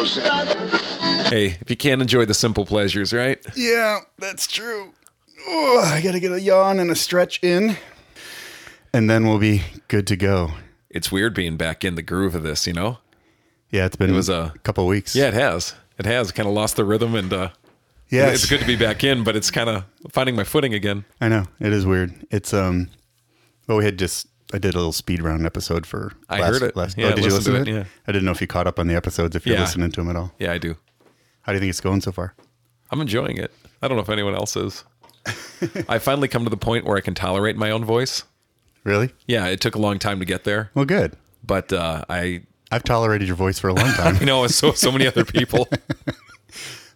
Hey, if you can't enjoy the simple pleasures, right? Yeah, that's true. Oh, I gotta get a yawn and a stretch in, and then we'll be good to go. It's weird being back in the groove of this, you know? Yeah, it's been It was a- couple weeks. Yeah, it has. It has kind of lost the rhythm, and uh, yeah, it's good to be back in, but it's kind of finding my footing again. I know it is weird. It's um, well, we had just I did a little speed round episode for. I last, heard it. Last, Yeah, oh, did you listen to it? it, yeah. I didn't know if you caught up on the episodes if you're Yeah. listening to them at all. Yeah, I do. How do you think it's going so far? I'm enjoying it. I don't know if anyone else is. I finally come to the point where I can tolerate my own voice. Really? Yeah, it took a long time to get there, Well, good. but uh, I, I've tolerated your voice for a long time. you know, so so many other people.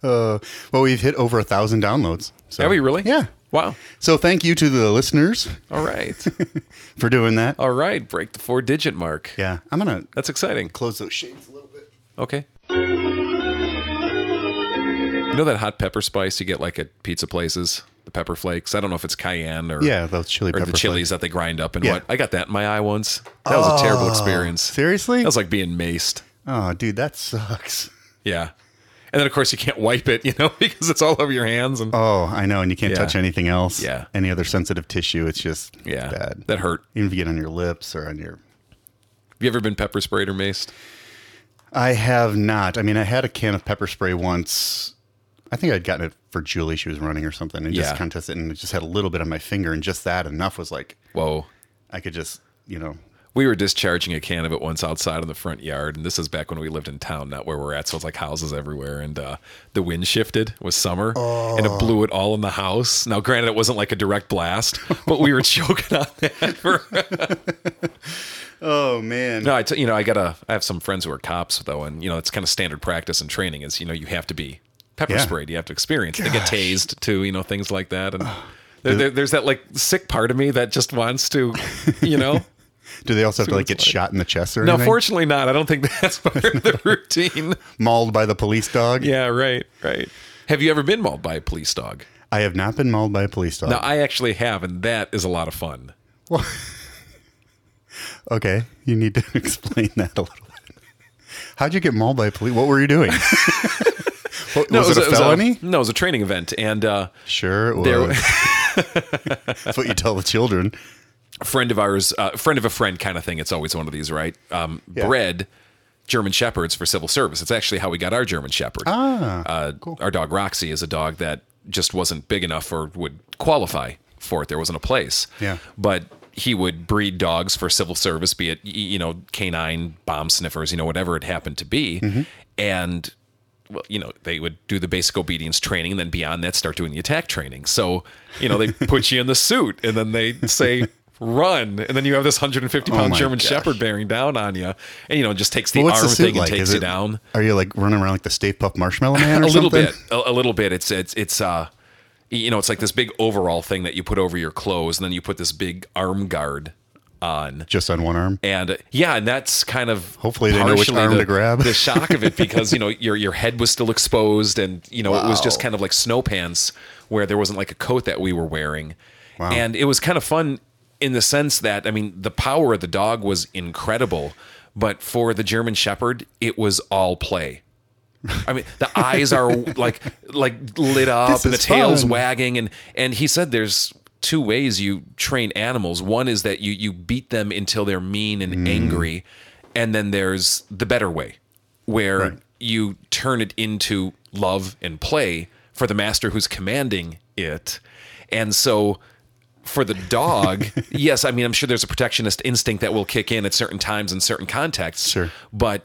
uh, well, we've hit over a thousand downloads. So. Have we really? Yeah. Wow. So thank you to the listeners All right. for doing that. All right. Break the four digit mark. Yeah, I'm gonna That's exciting. close those shades a little bit. Okay. You know that hot pepper spice you get like at pizza places? The pepper flakes. I don't know if it's cayenne or Yeah, those chili or pepper the chilies that they grind up and Yeah. what. I got that in my eye once. That was a terrible oh, experience. Seriously? That was like being maced. oh, dude, that sucks. Yeah. And then of course you can't wipe it, you know, because it's all over your hands and Oh, I know, and you can't Yeah. touch anything else. Yeah. Any other sensitive tissue, it's just yeah, bad. that hurt. Even if you get on your lips or on your. Have you ever been pepper sprayed or maced? I have not. I mean, I had a can of pepper spray once. I think I'd gotten it for Julie. She was running or something, and just Yeah. kind of tested, and it just had a little bit on my finger, and just that enough was like Whoa. I could just, you know, We were discharging a can of it once outside in the front yard, and this is back when we lived in town, not where we're at. So it's like houses everywhere, and uh, the wind shifted. It was summer, and it blew it all in the house. Now, granted, it wasn't like a direct blast, but we were choking on that. For, Oh man. no, I t- you know I got a I have some friends who are cops though, and you know it's kind of standard practice and training is you know you have to be pepper Yeah. sprayed, you have to experience. They get Gosh. tased too, you know things like that, and. There, there- there's that like sick part of me that just wants to, you know, Do they also have to like get like. shot in the chest or No, anything? fortunately not. I don't think that's part of the routine. Mauled by the police dog? Yeah, right, right. Have you ever been mauled by a police dog? I have not been mauled by a police dog. No, I actually have, and that is a lot of fun. okay, you need to explain that a little bit. How'd you get mauled by a police? What were you doing? What- was, it a felony? no, it was a training event, and uh, sure, it was. there, That's what you tell the children. Friend of ours, uh, friend of a friend, kind of thing. It's always one of these, right? Um, Yeah. Bred German shepherds for civil service. It's actually how we got our German shepherd. Ah, uh, Our dog Roxy is a dog that just wasn't big enough or would qualify for it. There wasn't a place. Yeah. But he would breed dogs for civil service, be it you know canine bomb sniffers, you know whatever it happened to be, Mm-hmm. and well, you know, they would do the basic obedience training, and then beyond that, start doing the attack training. So, you know, they put you in the suit, and then they say. Run, and then you have this 150 pound Oh German gosh. Shepherd bearing down on you, and you know, it just takes the Well, arm the thing like? and takes Is you down Are you like running around like the Stay Puft Marshmallow Man or a little something? bit a, a little bit it's it's it's uh you know it's like this big overall thing that you put over your clothes and then you put this big arm guard on Just on one arm. and uh, yeah and that's kind of Hopefully they know which arm the, to grab. the shock of it because you know your your head was still exposed and you know it was just kind of like snow pants where there wasn't like a coat that we were wearing Wow. and it was kind of fun in the sense that i mean the power of the dog was incredible but for the german shepherd it was all play I mean, the eyes are like like lit up, and the tail's fun. wagging, and and he said there's two ways you train animals. One is that you you beat them until they're mean and Mm. angry, and then there's the better way, where Right. you turn it into love and play for the master who's commanding it, and so. For the dog, yes, I mean, I'm sure there's a protectionist instinct that will kick in at certain times in certain contexts. Sure. But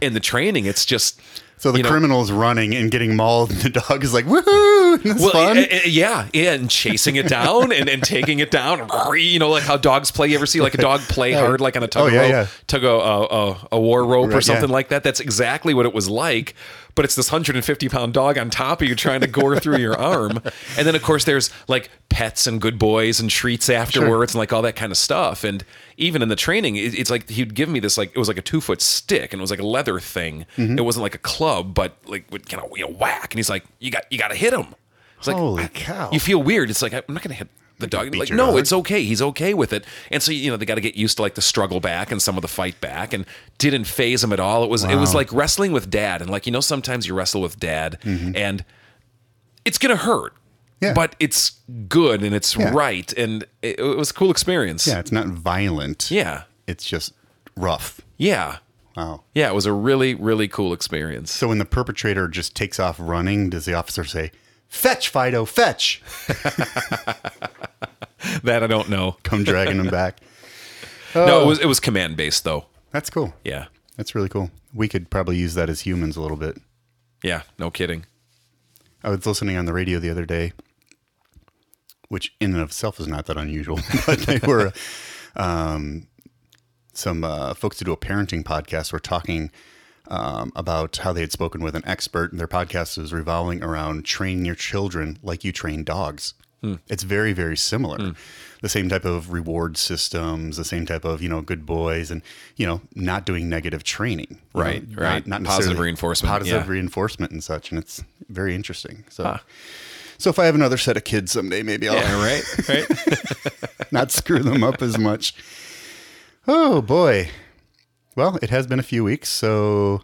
in the training, it's just So the you know, criminal's running and getting mauled, and the dog is like, "Woohoo! Well, fun." eh, yeah, yeah, and chasing it down and, and taking it down. You know, like how dogs play. You ever see like a dog play hard, like on a tug Oh, of yeah, rope, yeah. tug a, a, a, war rope or something yeah. like that? That's exactly what it was like. But it's this 150 pound dog on top of you trying to gore through your arm. And then, of course, there's like pets and good boys and treats afterwards and like all that kind of stuff. And even in the training, it, it's like he'd give me this like it was like a two foot stick and it was like a leather thing. Mm-hmm. It wasn't like a club, but like would kind of you know whack. And he's like, you got you got to hit him. It's like Holy cow. You feel weird. It's like I'm not going to hit the dog like no dog. it's okay he's okay with it and so you know they got to get used to like the struggle back and some of the fight back and didn't faze him at all it was it was like wrestling with dad and like you know sometimes you wrestle with dad Mm-hmm. and it's gonna hurt Yeah. but it's good and it's Yeah. right and it, it was a cool experience Yeah, it's not violent. yeah It's just rough. yeah Wow. yeah it was a really really cool experience So when the perpetrator just takes off running, does the officer say, "Fetch, Fido, fetch"? that i don't know Come dragging them back. no it was it was command based though That's cool. yeah That's really cool. We could probably use that as humans a little bit. yeah no kidding I was listening on the radio the other day, which in and of itself is not that unusual, but they were um, some uh, folks who do a parenting podcast were talking um, about how they had spoken with an expert, and their podcast was revolving around training your children like you train dogs. Hmm. It's very, very similar. Hmm. The same type of reward systems, the same type of you know good boys, and you know not doing negative training. you Right, know, right. Not, not Positive reinforcement, positive yeah. reinforcement and such, and it's very interesting. So, so if I have another set of kids someday, maybe I'll yeah right right not screw them up as much. Oh boy. Well, it has been a few weeks, so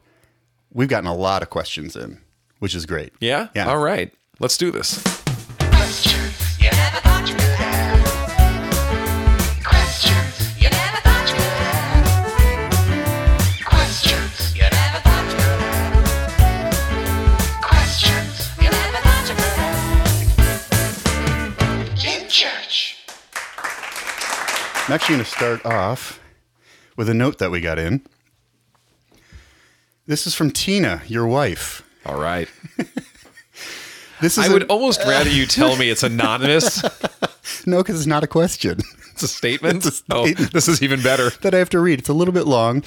we've gotten a lot of questions in, which is great. Yeah? Yeah. All right. Let's do this. I'm actually going to start off with a note that we got in. This is from Tina, your wife. All right. This is I would almost rather you tell me it's anonymous. no, because it's not a question It's a statement. It's a Oh, this is even better. that I have to read. It's a little bit long.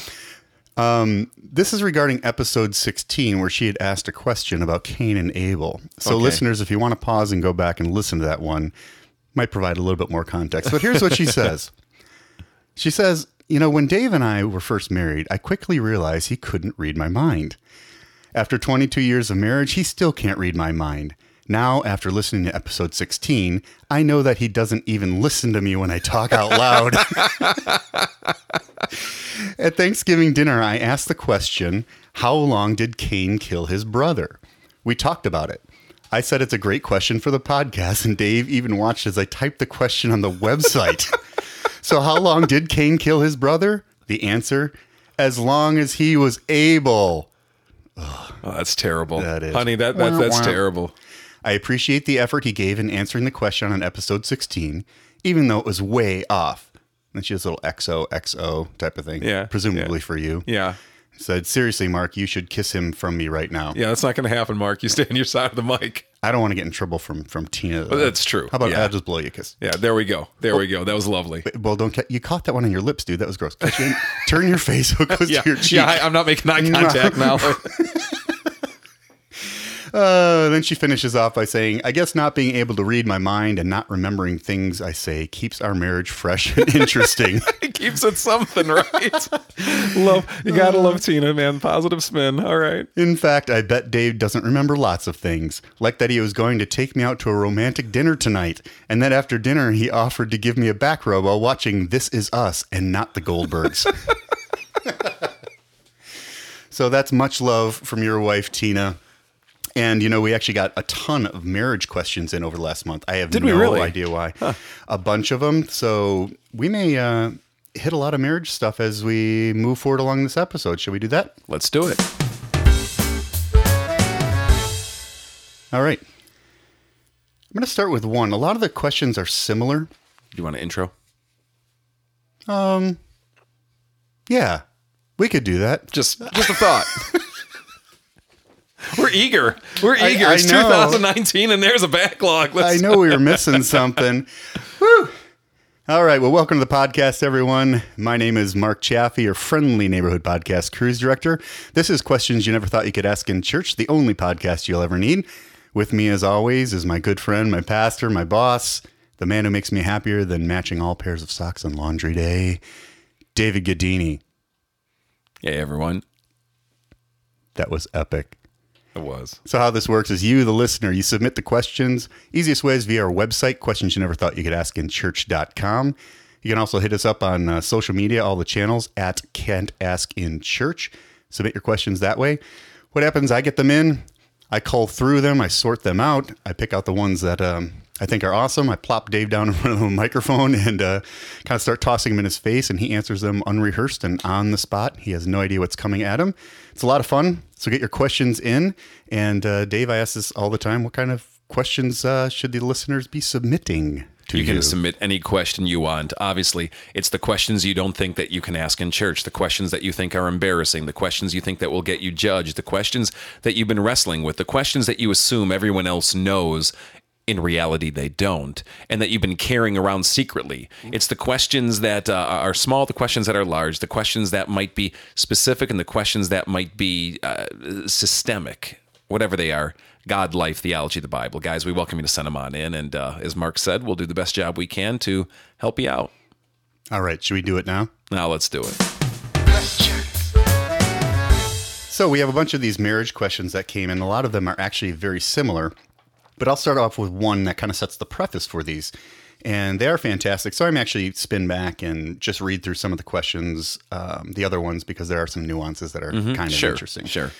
Um, this is regarding episode 16, where she had asked a question about Cain and Abel. So, Okay. listeners, if you want to pause and go back and listen to that one, might provide a little bit more context. But here's what she says She says, You know, when Dave and I were first married, I quickly realized he couldn't read my mind. After 22 years of marriage, he still can't read my mind. Now, after listening to episode 16, I know that he doesn't even listen to me when I talk out loud. At Thanksgiving dinner, I asked the question How long did Cain kill his brother? We talked about it. I said it's a great question for the podcast, and Dave even watched as I typed the question on the website. so, how long did Cain kill his brother? The answer as long as he was able. Oh, that's terrible. That is. Honey, that, that that's terrible. I appreciate the effort he gave in answering the question on episode 16, even though it was way off. And she has a little XOXO type of thing. Yeah, Presumably yeah. for you. Yeah. Said, seriously, Mark, you should kiss him from me right now. Yeah, that's not going to happen, Mark. You stay on your side of the mic. I don't want to get in trouble from from Tina. Well, that's true. How about Yeah. I'll just blow you a kiss? Yeah, there we go. There we go. That was lovely. Well, don't ca- you caught that one on your lips, dude? That was gross. You turn your face so it Yeah, to your cheek. yeah I, I'm not making eye contact now. Uh, then she finishes off by saying, I guess not being able to read my mind and not remembering things I say keeps our marriage fresh and interesting. it keeps it something, right? love you gotta love Tina, man. Positive spin. All right. In fact, I bet Dave doesn't remember lots of things, like that he was going to take me out to a romantic dinner tonight, and that after dinner he offered to give me a back rub while watching This Is Us and not the Goldbergs. so that's much love from your wife, Tina. And you know, we actually got a ton of marriage questions in over the last month. I have Did no really? idea why. A bunch of them. So we may uh, hit a lot of marriage stuff as we move forward along this episode. Should we do that? Let's do it. All right. I'm going to start with one. A lot of the questions are similar. Do you want an intro? Um, yeah, we could do that. Just just a thought. We're eager. We're eager. I it's know. 2019 and there's a backlog. I Let's, I know we were missing something. Woo! All right. Well, welcome to the podcast, everyone. My name is Mark Chaffee, your friendly neighborhood podcast cruise director. This is Questions You Never Thought You Could Ask in Church, the only podcast you'll ever need. With me, as always, is my good friend, my pastor, my boss, the man who makes me happier than matching all pairs of socks on laundry day, David Gadini. Hey everyone. That was epic. It was. So how this works is you, the listener, you submit the questions. Easiest way is via our website, questions you never thought you could ask in church.com. You can also hit us up on uh, social media, all the channels at Can't Ask in Church. Submit your questions that way. What happens? I get them in, I call through them, I sort them out, I pick out the ones that um, I think are awesome. I plop Dave down in front of a microphone and uh, kind of start tossing them in his face, and he answers them unrehearsed and on the spot. He has no idea what's coming at him. It's a lot of fun. So get your questions in. And uh, Dave, I ask this all the time. What kind of questions uh, should the listeners be submitting to You you? can submit any question you want. Obviously, it's the questions you don't think that you can ask in church, the questions that you think are embarrassing, the questions you think that will get you judged, the questions that you've been wrestling with, the questions that you assume everyone else knows. In reality, they don't, and that you've been carrying around secretly. It's the questions that uh, are small, the questions that are large, the questions that might be specific, and the questions that might be uh, systemic, whatever they are. God, life, theology, the Bible. Guys, we welcome you to send them on in. And uh, as Mark said, we'll do the best job we can to help you out. all right, should we do it now? Now let's do it. So we have a bunch of these marriage questions that came in. A lot of them are actually very similar, but I'll start off with one that kind of sets the preface for these. And they are fantastic. So I'm actually spin back and just read through some of the questions, um, the other ones, because there are some nuances that are kind of Sure. interesting. Sure.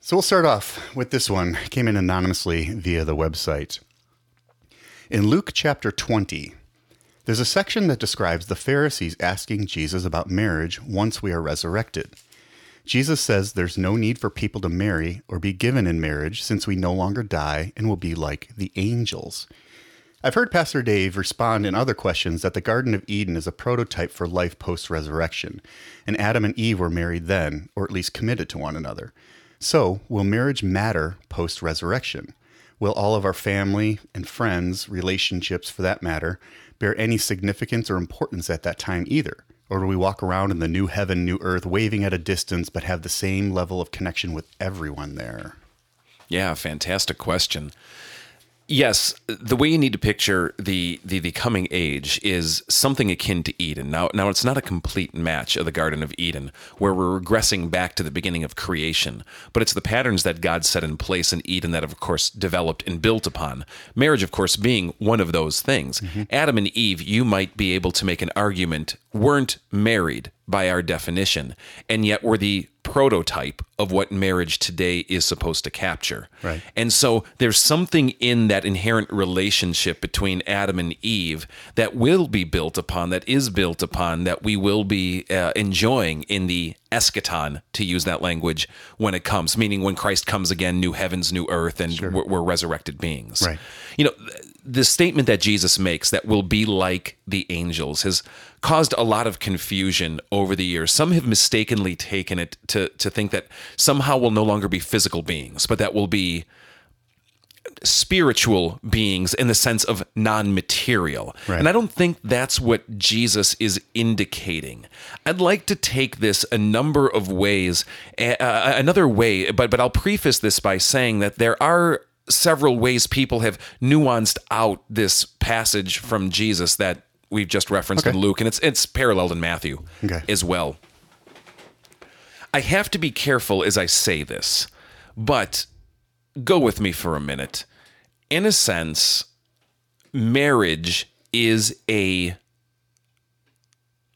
So we'll start off with this one. It came in anonymously via the website. In Luke chapter 20, there's a section that describes the Pharisees asking Jesus about marriage once we are resurrected. Jesus says there's no need for people to marry or be given in marriage since we no longer die and will be like the angels. I've heard Pastor Dave respond in other questions that the Garden of Eden is a prototype for life post resurrection, and Adam and Eve were married then, or at least committed to one another. So, will marriage matter post resurrection? Will all of our family and friends, relationships for that matter, bear any significance or importance at that time either? Or do we walk around in the new heaven, new earth, waving at a distance, but have the same level of connection with everyone there? Yeah, fantastic question. Yes, the way you need to picture the, the the coming age is something akin to Eden. Now, now it's not a complete match of the Garden of Eden, where we're regressing back to the beginning of creation, but it's the patterns that God set in place in Eden that have, of course, developed and built upon. Marriage, of course, being one of those things. Mm-hmm. Adam and Eve, you might be able to make an argument, weren't married by our definition, and yet were the prototype of what marriage today is supposed to capture. Right. And so there's something in that inherent relationship between Adam and Eve that will be built upon, that is built upon, that we will be uh, enjoying in the eschaton, to use that language, when it comes, meaning when Christ comes again, new heavens, new earth, and we're, we're resurrected beings. Right. You know, the statement that Jesus makes that will be like the angels has caused a lot of confusion over the years. Some have mistakenly taken it to, to think that somehow we'll no longer be physical beings, but that we'll be spiritual beings in the sense of non-material. Right. And I don't think that's what Jesus is indicating. I'd like to take this a number of ways, uh, another way, but but I'll preface this by saying that there are several ways people have nuanced out this passage from Jesus that we've just referenced in Luke, and it's it's paralleled in Matthew Okay. as well. I have to be careful as I say this, but go with me for a minute. In a sense, marriage is a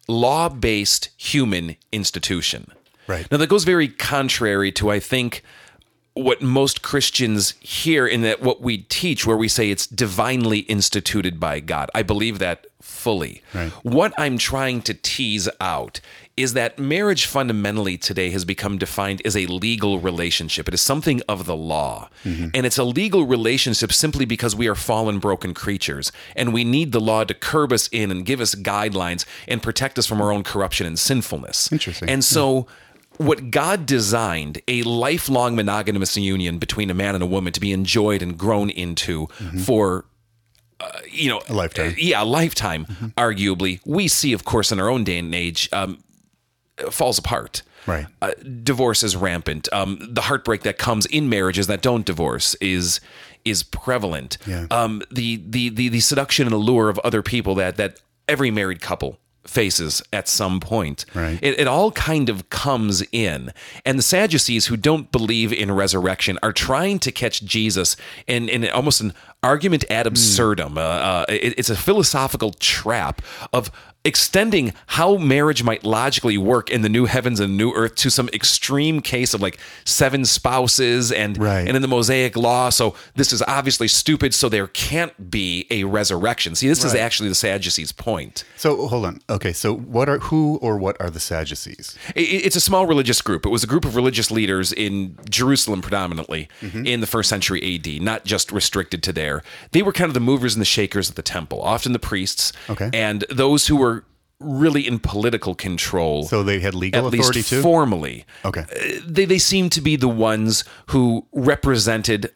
law based human institution. Right. Now, that goes very contrary to, I think, what most Christians hear in that what we teach, where we say it's divinely instituted by God. I believe that fully. Right. What I'm trying to tease out is that marriage fundamentally today has become defined as a legal relationship. It is something of the law. Mm-hmm. And it's a legal relationship simply because we are fallen, broken creatures. And we need the law to curb us in and give us guidelines and protect us from our own corruption and sinfulness. Interesting. And so what God designed, a lifelong monogamous union between a man and a woman to be enjoyed and grown into for uh, you know A lifetime. uh, yeah a lifetime arguably we see of course in our own day and age um, falls apart Right. uh, divorce is rampant um, the heartbreak that comes in marriages that don't divorce is is prevalent Yeah. um, the, the the the seduction and allure of other people that that every married couple faces at some point. Right. It, it all kind of comes in. And the Sadducees who don't believe in resurrection are trying to catch Jesus in, in almost an argument ad absurdum. Uh, uh, it- it's a philosophical trap of extending how marriage might logically work in the new heavens and new earth to some extreme case of like seven spouses and Right. and in the Mosaic law. So this is obviously stupid. So there can't be a resurrection. See, this is actually the Sadducees' point. So hold on. Okay, so what are who or what are the Sadducees? I- It's a small religious group. It was a group of religious leaders in Jerusalem, predominantly Mm-hmm. in the first century AD, not just restricted to there. They were kind of the movers and the shakers of the temple, often the priests, Okay. and those who were really in political control. So they had legal at authority least too. formally, okay. they they seem to be the ones who represented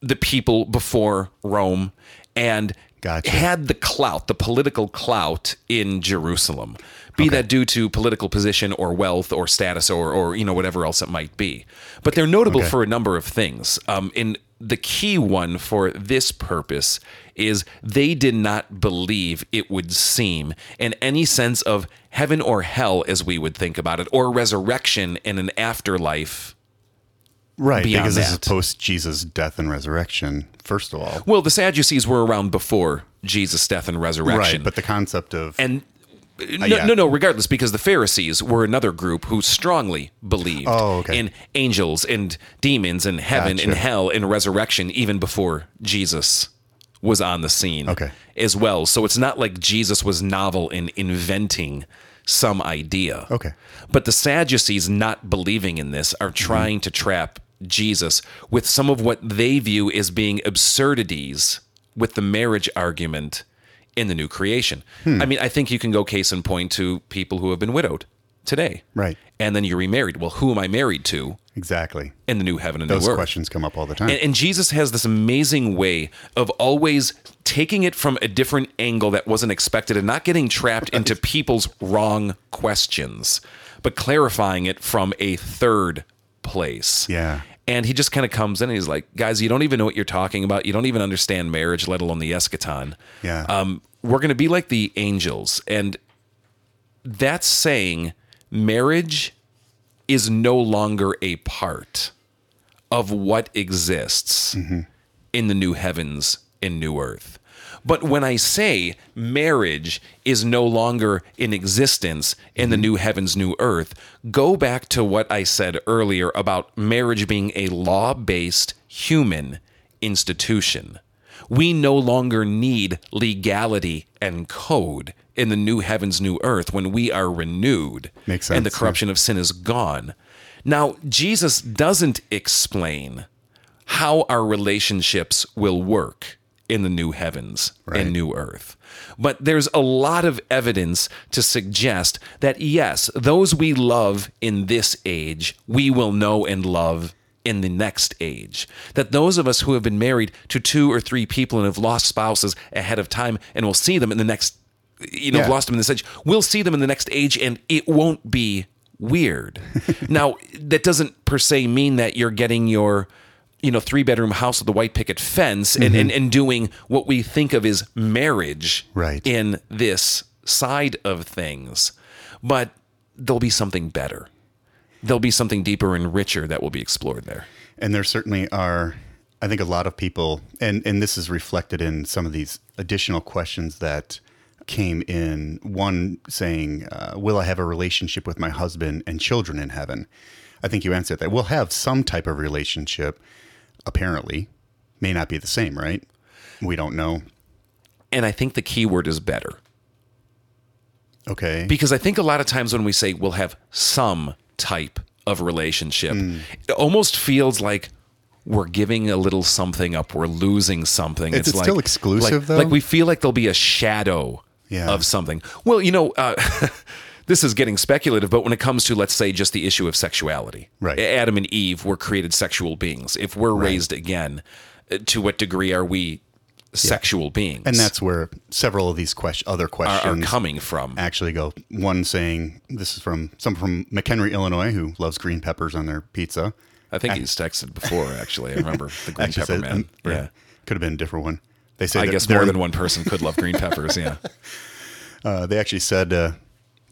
the people before Rome and Gotcha. had the clout, the political clout in Jerusalem. Be that due to political position or wealth or status or or you know whatever else it might be. But they're notable Okay. for a number of things. Um, in the key one for this purpose is they did not believe it would seem in any sense of heaven or hell as we would think about it or resurrection in an afterlife Right, because this is post Jesus' death and resurrection. First of all, Well, the Sadducees were around before Jesus' death and resurrection. right, but the concept of and Uh, uh, no, yeah. no, no, regardless, because the Pharisees were another group who strongly believed Oh, okay. in angels and demons and heaven and hell and resurrection even before Jesus was on the scene Okay. as well. So it's not like Jesus was novel in inventing some idea. Okay. But the Sadducees not believing in this are mm-hmm. trying to trap Jesus with some of what they view as being absurdities with the marriage argument in the new creation. Hmm. I mean, I think you can go case in point to people who have been widowed today. Right. And then you're remarried. Well, who am I married to exactly in the new heaven and those new earth? questions come up all the time. And, and Jesus has this amazing way of always taking it from a different angle that wasn't expected and not getting trapped into people's wrong questions, but clarifying it from a third place. Yeah. And he just kind of comes in and he's like, guys, you don't even know what you're talking about. You don't even understand marriage, let alone the eschaton. Yeah. Um, we're going to be like the angels. And that's saying marriage is no longer a part of what exists in the new heavens and new earth. But when I say marriage is no longer in existence in the mm-hmm. new heavens, new earth, go back to what I said earlier about marriage being a law based human institution. We no longer need legality and code in the new heavens, new earth when we are renewed Makes and the sense, yeah. corruption of sin is gone. Now, Jesus doesn't explain how our relationships will work in the new heavens Right. and new earth. But there's a lot of evidence to suggest that yes, those we love in this age, we will know and love in the next age. That those of us who have been married to two or three people and have lost spouses ahead of time and will see them in the next you know, Yeah. lost them in this age. We'll see them in the next age and it won't be weird. now, that doesn't per se mean that you're getting your you know, three bedroom house with a white picket fence and, mm-hmm. and, and doing what we think of as marriage Right. in this side of things. But there'll be something better. There'll be something deeper and richer that will be explored there. And there certainly are, I think, a lot of people, and, and this is reflected in some of these additional questions that came in. One saying, uh, Will I have a relationship with my husband and children in heaven? I think you answered that. We'll have some type of relationship, apparently. May not be the same, right? We don't know. And I think the key word is better. Okay. Because I think a lot of times when we say we'll have some type of relationship, Hmm. it almost feels like we're giving a little something up, we're losing something. Is it still exclusive, like, though? Like we feel like there'll be a shadow Yeah. of something. Well, you know, uh, this is getting speculative, but when it comes to, let's say, just the issue of sexuality, Right. Adam and Eve were created sexual beings. If we're raised again, uh, to what degree are we sexual beings? and that's where several of these question, other are, are coming from. actually go. One saying, this is from someone from McHenry, Illinois, who loves green peppers on their pizza. I think he's texted before. Actually, I remember the green pepper said- man. um, Yeah, Could have been a different one. They say I guess more than one person could love green peppers. Yeah, Uh, they actually said uh,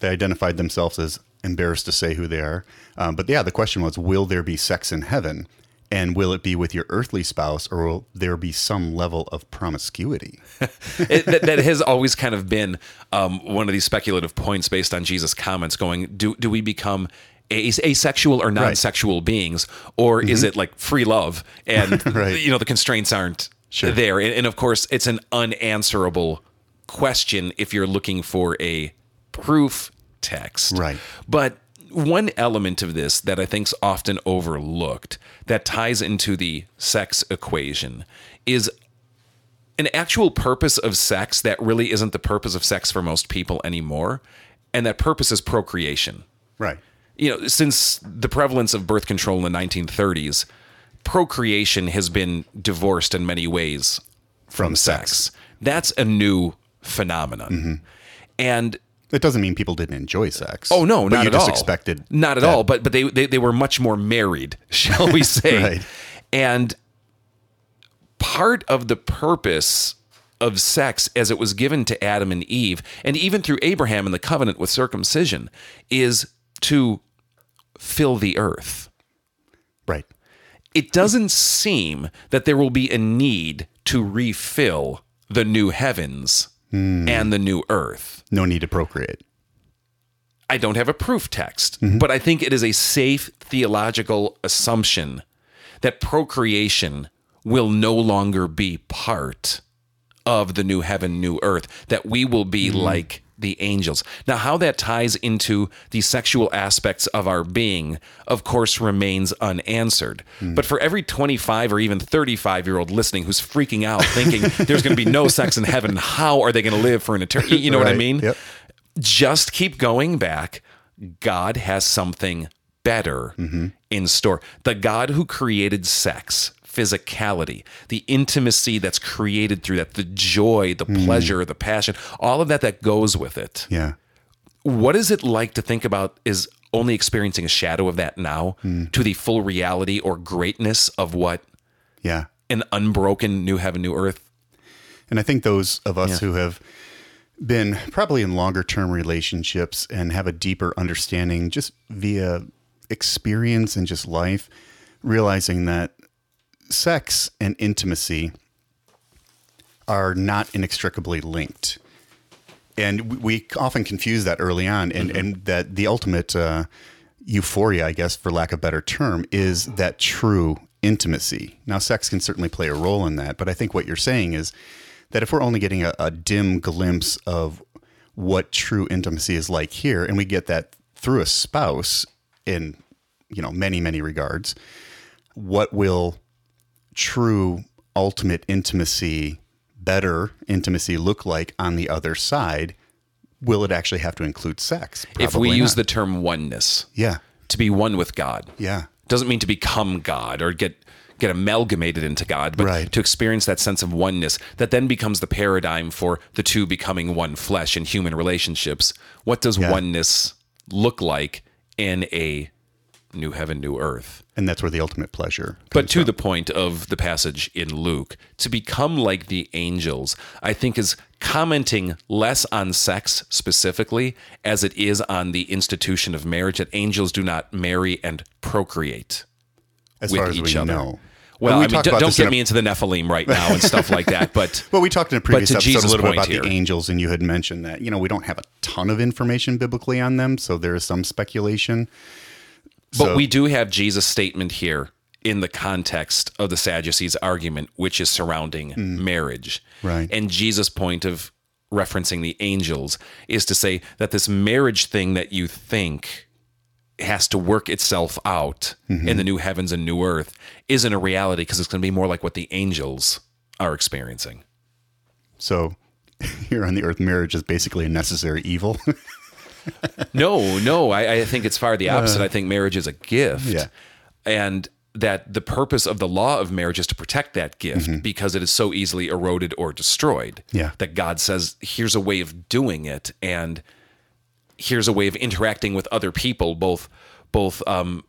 they identified themselves as embarrassed to say who they are. Um, but yeah, the question was, will there be sex in heaven? And will it be with your earthly spouse, or will there be some level of promiscuity? it, that, that has always kind of been um, one of these speculative points based on Jesus' comments. Going, do do we become as- asexual or non-sexual beings, or is it like free love and Mm-hmm. Right. you know the constraints aren't Sure. there? And, and of course, it's an unanswerable question if you're looking for a proof text, Right. But one element of this that I think's often overlooked that ties into the sex equation is an actual purpose of sex that really isn't the purpose of sex for most people anymore. And that purpose is procreation. Right. You know, since the prevalence of birth control in the 1930s, procreation has been divorced in many ways from, From sex. sex. That's a new phenomenon. Mm-hmm. And It doesn't mean people didn't enjoy sex. Oh no, but not you at just all. expected not at that- all. But but they, they they were much more married, shall we say? Right. And part of the purpose of sex, as it was given to Adam and Eve, and even through Abraham in the covenant with circumcision, is to fill the earth. Right. It doesn't seem that there will be a need to refill the new heavens Mm. and the new earth. No need to procreate. I don't have a proof text, mm-hmm. but I think it is a safe theological assumption that procreation will no longer be part of the new heaven, new earth, that we will be mm. like the angels. Now, how that ties into the sexual aspects of our being, of course, remains unanswered. Hmm. But for every 25 or even 35 year old listening who's freaking out, thinking there's going to be no sex in heaven, how are they going to live for an eternity? You know what I mean? Yep. just keep going back. God has something better mm-hmm. in store. The God who created sex, physicality, the intimacy that's created through that, the joy, the mm. pleasure, the passion, all of that that goes with it. Yeah. What is it like to think about is only experiencing a shadow of that now mm. to the full reality or greatness of what Yeah. an unbroken new heaven, new earth And I think those of us Yeah. who have been probably in longer term relationships and have a deeper understanding just via experience and just life, realizing that sex and intimacy are not inextricably linked. And we- often confuse that early on, and, and that the ultimate uh, euphoria, I guess, for lack of a better term, is that true intimacy. Now, sex can certainly play a role in that, but I think what you're saying is that if we're only getting a, a dim glimpse of what true intimacy is like here, and we get that through a spouse in you know many many regards, what will true ultimate intimacy, better intimacy look like on the other side? Will it actually have to include sex? if we Probably use the term oneness, yeah to be one with God. yeah doesn't mean to become God or get get amalgamated into God, but Right. to experience that sense of oneness that then becomes the paradigm for the two becoming one flesh in human relationships. What does Yeah. oneness look like in a new heaven, new earth? And that's where the ultimate pleasure. But to from. the point of the passage in Luke, to become like the angels, I think is commenting less on sex specifically as it is on the institution of marriage, that angels do not marry and procreate as with far as each we other. know. Well, we I mean, talked don't, about don't this in get a- me into the Nephilim right now and stuff like that. But Well, we talked in a previous episode Jesus' a little bit about the angels, and you had mentioned that you know we don't have a ton of information biblically on them, so there is some speculation. But So- we do have Jesus' statement here in the context of the Sadducees' argument, which is surrounding marriage. Hmm. Right. And Jesus' point of referencing the angels is to say that this marriage thing that you think has to work itself out Mm-hmm. in the new heavens and new earth isn't a reality because it's going to be more like what the angels are experiencing. So here on the earth, marriage is basically a necessary evil. No, no, I, I think it's far the opposite. I think marriage is a gift. Uh, Yeah. And that the purpose of the law of marriage is to protect that gift because it is so easily eroded or destroyed. Mm-hmm. Yeah. That God says, here's a way of doing it, and here's a way of interacting with other people, both both um,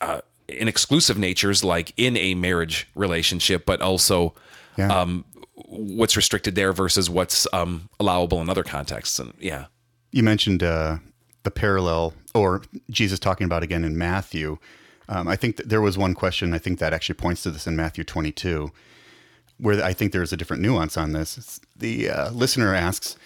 uh, in exclusive natures, like in a marriage relationship, but also Yeah. um, what's restricted there versus what's um, allowable in other contexts. And yeah, You mentioned uh, the parallel, or Jesus talking about again in Matthew. Um, I think that there was one question. I think that actually points to this in Matthew 22, where I think there's a different nuance on this. It's- the uh, listener asks,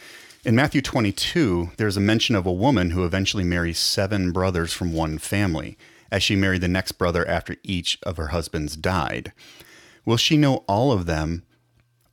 in Matthew 22, there's a mention of a woman who eventually marries seven brothers from one family, as she married the next brother after each of her husbands died. Will she know all of them,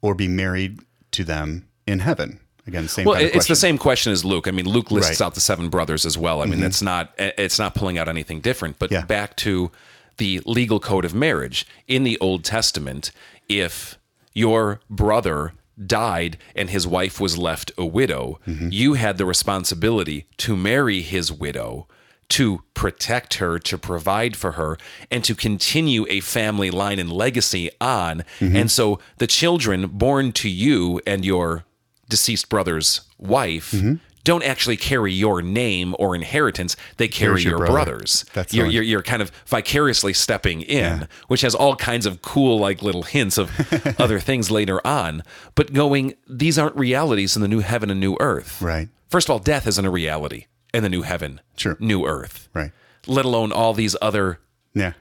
or be married to them in heaven? Again, same. well, kind of it's the same question as Luke. I mean, Luke lists Right. Mm-hmm. out the seven brothers as well. I mean, that's not it's not pulling out anything different. But Yeah. back to the legal code of marriage in the Old Testament, if your brother died and his wife was left a widow, Mm-hmm. you had the responsibility to marry his widow. To protect her, to provide for her, and to continue a family line and legacy on. Mm-hmm. And so the children born to you and your deceased brother's wife Mm-hmm. don't actually carry your name or inheritance. They carry your your, brother. brothers. That's you're, you're, you're kind of vicariously stepping in, which has all kinds of cool, like little hints of other things later on. But going, these aren't realities in the new heaven and new earth. Right. First of all, death isn't a reality in the new heaven, Sure. new earth. Right. Let alone all these other Yeah.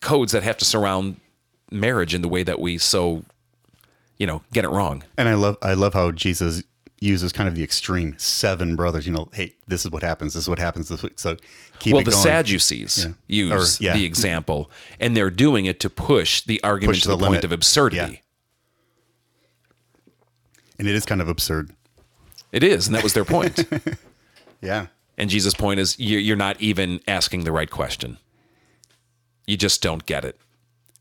codes that have to surround marriage in the way that we so, you know, get it wrong. And I love I love how Jesus uses kind of the extreme seven brothers. You know, hey, this is what happens. This is what happens. This is- so keep going. well, the going. Sadducees Yeah. use Or- yeah. the example, and they're doing it to push the argument Push to the the, point of absurdity. and it is kind of absurd. It is, and that was their point. Yeah. and Jesus' point is you're not even asking the right question. You just don't get it.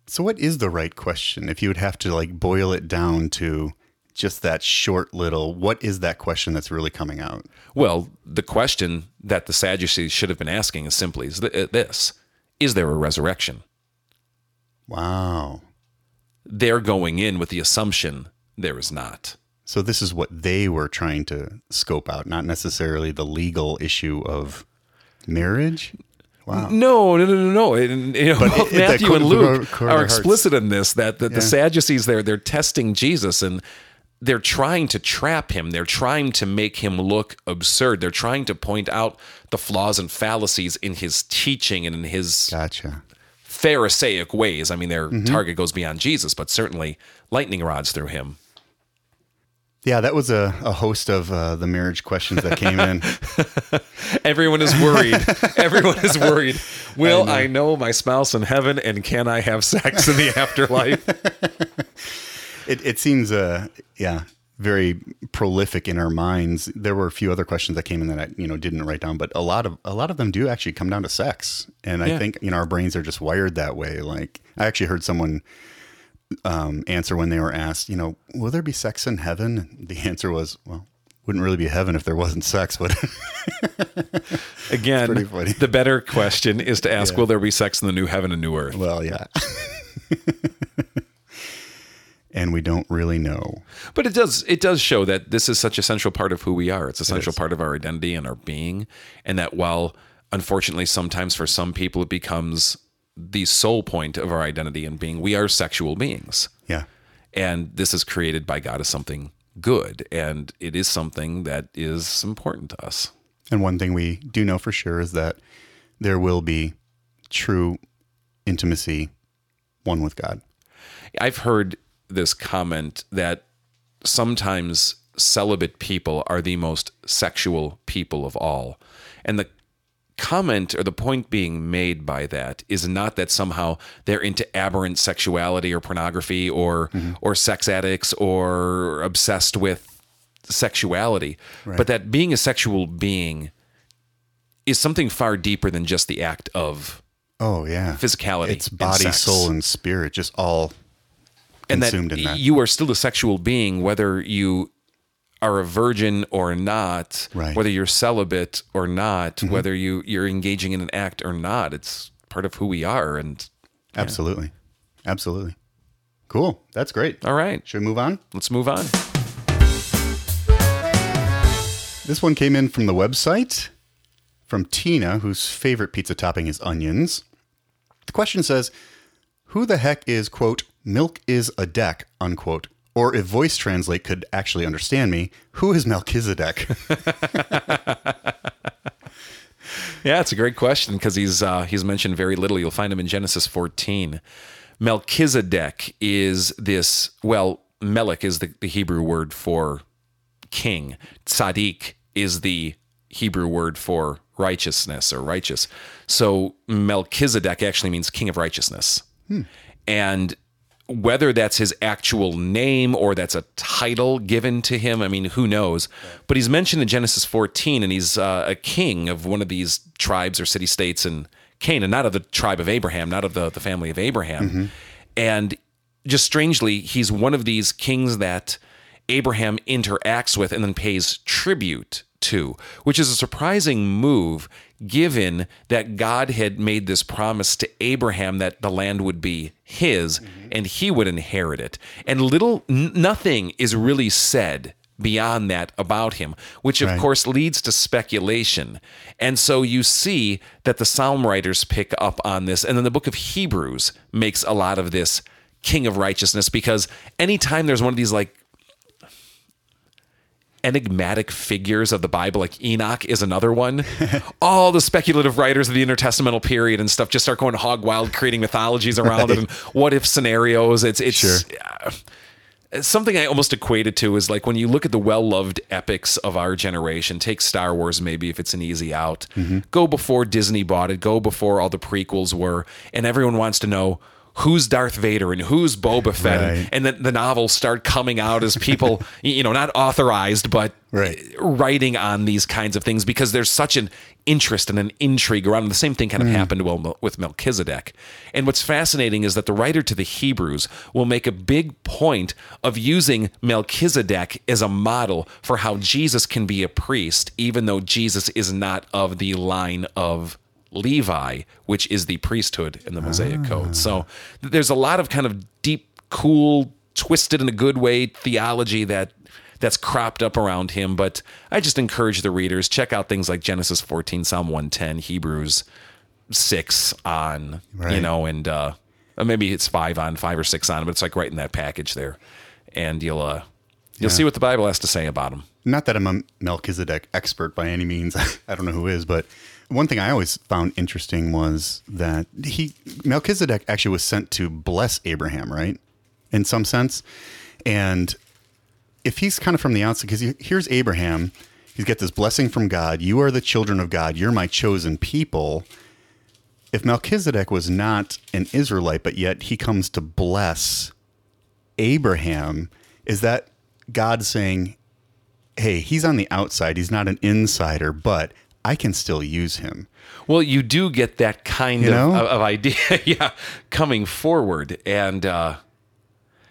So what is the right question? If you would have to like boil it down to just that short little, what is that question that's really coming out? Well, the question that the Sadducees should have been asking is simply is uh, this: Is there a resurrection? Wow. They're going in with the assumption there is not. So this is what they were trying to scope out, not necessarily the legal issue of marriage. Wow. No, no, no, no, no. And, you know, both it- Matthew and Luke core are explicit in this that, that Yeah. the Sadducees there they're testing Jesus and they're trying to trap him. They're trying to make him look absurd. They're trying to point out the flaws and fallacies in his teaching and in his Gotcha. Pharisaic ways. I mean, their Mm-hmm. target goes beyond Jesus, but certainly lightning rods through him. Yeah, that was a, a host of uh, the marriage questions that came in. Everyone is worried. Everyone is worried. Will I know. my spouse in heaven and can I have sex in the afterlife? It, it seems, uh, yeah, very prolific in our minds. There were a few other questions that came in that I, you know, didn't write down, but a lot of a lot of them do actually come down to sex, and I think you know our brains are just wired that way. Like I actually heard someone um, answer when they were asked, you know, will there be sex in heaven? The answer was, well, wouldn't really be heaven if there wasn't sex, but Again, the better question is to ask, will there be sex in the new heaven and new earth? well, yeah. and we don't really know. But it does it does show that this is such a central part of who we are. It's a central is. part of our identity and our being. And that while unfortunately sometimes for some people it becomes the sole point of our identity and being, we are sexual beings. Yeah. And this is created by God as something good. And it is something that is important to us. And one thing we do know for sure is that there will be true intimacy one with God. I've heard this comment that sometimes celibate people are the most sexual people of all. And the comment or the point being made by that is not that somehow they're into aberrant sexuality or pornography or mm-hmm. or sex addicts or obsessed with sexuality, but that being a sexual being is something far deeper than just the act of Oh yeah. physicality. It's and body, sex. soul, and spirit just all and that consumed in that. you are still a sexual being whether you are a virgin or not Right. Mm-hmm. whether you're celibate or not whether you you're engaging in an act or not it's part of who we are and Absolutely. Absolutely. Cool. That's great. all right Should we move on? let's move on This one came in from the website from Tina, whose favorite pizza topping is onions. The question says, Who the heck is, quote, milk is a deck, unquote, Or if voice translate could actually understand me, who is Melchizedek? Yeah, it's a great question because he's uh, he's mentioned very little. You'll find him in Genesis 14. Melchizedek is this. Well, Melech is the, the Hebrew word for king. Tzaddik is the Hebrew word for righteousness or righteous. So Melchizedek actually means king of righteousness. And whether that's his actual name or that's a title given to him, I mean, who knows? But he's mentioned in Genesis 14, and he's uh, a king of one of these tribes or city states in Canaan, not of the tribe of Abraham, not of the, the family of Abraham. And just strangely, he's one of these kings that Abraham interacts with and then pays tribute to, which is a surprising move given that God had made this promise to Abraham that the land would be his mm-hmm. and he would inherit it. And little, n- nothing is really said beyond that about him, which of Right. course leads to speculation. And so you see that the psalm writers pick up on this. And then the book of Hebrews makes a lot of this king of righteousness because anytime there's one of these like enigmatic figures of the Bible, like Enoch is another one. All the speculative writers of the intertestamental period and stuff just start going hog wild, creating mythologies around it and what if scenarios. It's it's Sure. uh, something I almost equated to is like when you look at the well loved epics of our generation, take Star Wars maybe if it's an easy out, go before Disney bought it, go before all the prequels were, and everyone wants to know who's Darth Vader and who's Boba Fett, Right. and then the novels start coming out as people, you know, not authorized, but Right. writing on these kinds of things because there's such an interest and an intrigue around. it. The same thing kind of mm. happened well with Melchizedek. And what's fascinating is that the writer to the Hebrews will make a big point of using Melchizedek as a model for how Jesus can be a priest, even though Jesus is not of the line of Levi, which is the priesthood in the Mosaic Code. So there's a lot of kind of deep, cool, twisted in a good way theology that that's cropped up around him. But I just encourage the readers check out things like Genesis 14, Psalm 110, Hebrews 6 on, you know, and uh, maybe it's five on, five or six on, but it's like right in that package there, and you'll uh, you'll see what the Bible has to say about him. Not that I'm a Melchizedek expert by any means. I don't know who is, but one thing I always found interesting was that he Melchizedek actually was sent to bless Abraham, right? In some sense. And if he's kind of from the outside, because here's Abraham, he's got this blessing from God. You are the children of God. You're my chosen people. If Melchizedek was not an Israelite, but yet he comes to bless Abraham, is that God saying, hey, he's on the outside, he's not an insider, but I can still use him? Well, you do get that kind You of, of, of idea, yeah, coming forward, and uh,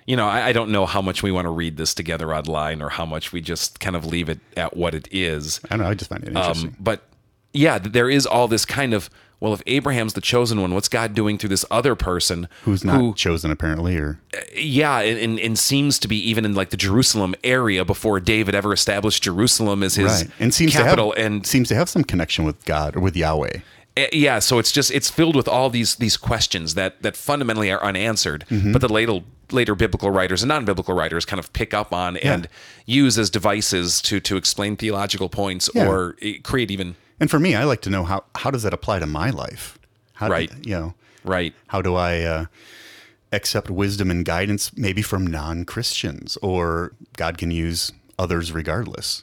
you know, I, I don't know how much we want to read this together online, or how much we just kind of leave it at what it is. I don't know. I just find it interesting. Um, but yeah, there is all this kind of well, if Abraham's the chosen one, what's God doing through this other person Who's not who, chosen, apparently, or yeah, and, and, and seems to be even in like the Jerusalem area before David ever established Jerusalem as his right, and seems capital, to have and seems to have some connection with God or with Yahweh. Uh, yeah so it's just it's filled with all these these questions that that fundamentally are unanswered Mm-hmm. but the later later biblical writers and non-biblical writers kind of pick up on and use as devices to to explain theological points Yeah. or uh, create even And for me, I like to know how how does that apply to my life? How, Right. You know, right how do I uh, accept wisdom and guidance, maybe from non Christians, or God can use others regardless?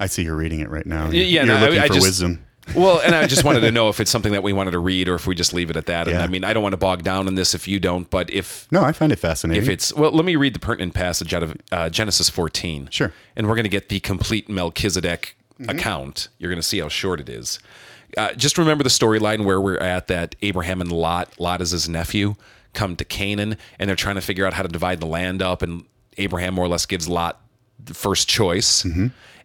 I see you're reading it right now. Y- yeah, you're no, I- looking I for just- wisdom. well and i just wanted to know if it's something that we wanted to read or if we just leave it at that and Yeah. i mean i don't want to bog down in this if you don't but if No, I find it fascinating. if it's well let me read the pertinent passage out of uh, genesis 14 Sure. and we're going to get the complete melchizedek account you're going to see how short it is. Uh, just remember the storyline where we're at that abraham and lot lot is his nephew come to canaan and they're trying to figure out how to divide the land up and abraham more or less gives lot the first choice.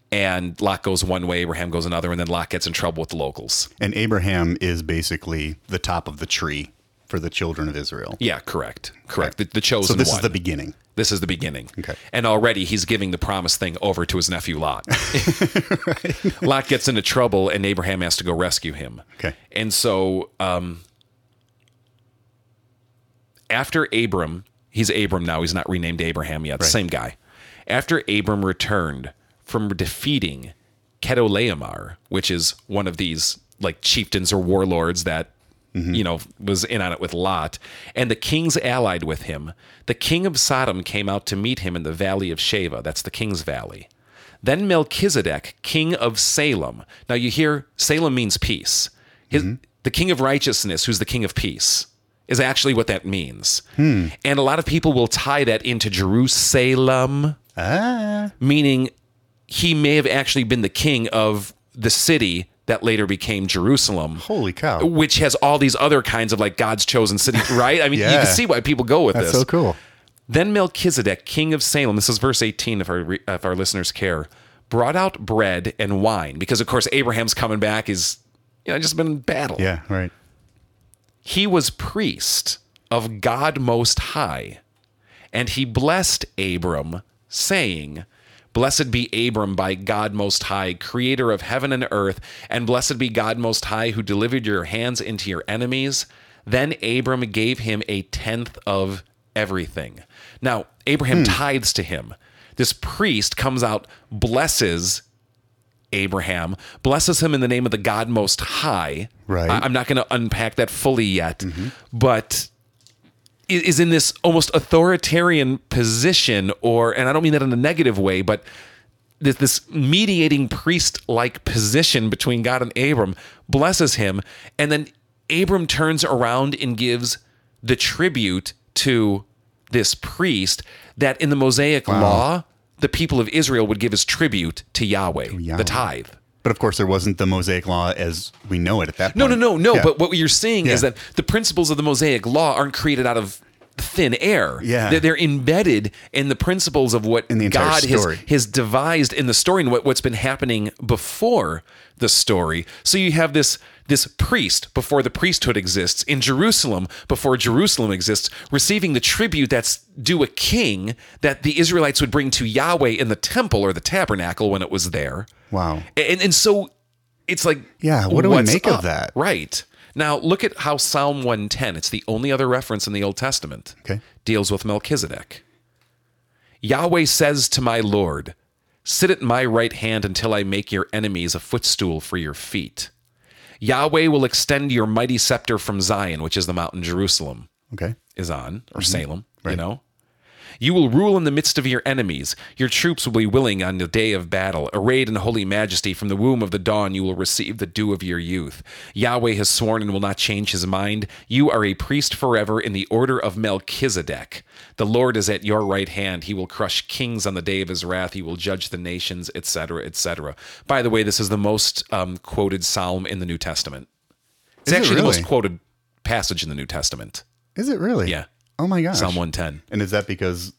And lot goes one way abraham goes another and then lot gets in trouble with the locals. And Abraham is basically the top of the tree for the children of Israel. yeah correct correct the, the chosen So this one. is the beginning. This is the beginning. Okay. And already he's giving the promised thing over to his nephew Lot. Lot gets into trouble and Abraham has to go rescue him. Okay. And so um, after Abram, he's Abram now. He's not renamed Abraham yet. Same guy. After Abram returned from defeating Chedorlaomer, which is one of these like chieftains or warlords that Mm-hmm. you know was in on it with Lot, and the kings allied with him, the king of Sodom came out to meet him in the valley of Shaveh. That's the king's valley. Then Melchizedek, king of Salem. Now you hear Salem means peace. His, mm-hmm. The king of righteousness, who's the king of peace, is actually what that means. Hmm. And a lot of people will tie that into Jerusalem, Ah, meaning he may have actually been the king of the city that later became Jerusalem. holy cow! Which has all these other kinds of like God's chosen city, right? I mean, you can see why people go with That's this. so cool. Then Melchizedek, king of Salem, this is verse 18 if our, if our listeners care, brought out bread and wine because, of course, Abraham's coming back is, you know, just been in battle. Yeah, right. He was priest of God Most High, and he blessed Abram, saying, Blessed be Abram by God Most High, creator of heaven and earth, and blessed be God Most High, who delivered your hands into your enemies. Then Abram gave him a tenth of everything. Now, Abraham hmm. tithes to him. This priest comes out, blesses Abraham, blesses him in the name of the God Most High. Right. I- I'm not going to unpack that fully yet, mm-hmm. but i- is in this almost authoritarian position, or, and I don't mean that in a negative way, but this, this mediating priest like position between God and Abram blesses him. And then Abram turns around and gives the tribute to this priest that in the Mosaic law, the people of Israel would give as tribute to Yahweh, Yahweh. the tithe. But of course, there wasn't the Mosaic Law as we know it at that point. No, no, no, no. Yeah. But what you're saying is that the principles of the Mosaic Law aren't created out of thin air. Yeah. They're, they're embedded in the principles of what God has, has devised in the story and what, what's been happening before the story. So you have this this priest before the priesthood exists in Jerusalem before Jerusalem exists receiving the tribute that's due a king that the Israelites would bring to Yahweh in the temple or the tabernacle when it was there. Wow. And, and so it's like, Yeah, what do we make of that? Right. Now, look at how Psalm 110, it's the only other reference in the Old Testament, Okay. deals with Melchizedek. Yahweh says to my Lord, Sit at my right hand until I make your enemies a footstool for your feet. Yahweh will extend your mighty scepter from Zion, which is the mountain Jerusalem Okay. is on, or Salem, you Mm-hmm. Right. know? You will rule in the midst of your enemies. Your troops will be willing on the day of battle. Arrayed in holy majesty, from the womb of the dawn, you will receive the dew of your youth. Yahweh has sworn and will not change his mind. You are a priest forever in the order of Melchizedek. The Lord is at your right hand. He will crush kings on the day of his wrath. He will judge the nations, etc., etc. By the way, this is the most um, quoted psalm in the New Testament. It's Is it actually the most quoted passage in the New Testament. Is it really? Yeah. Oh my gosh. Psalm 110. And is that because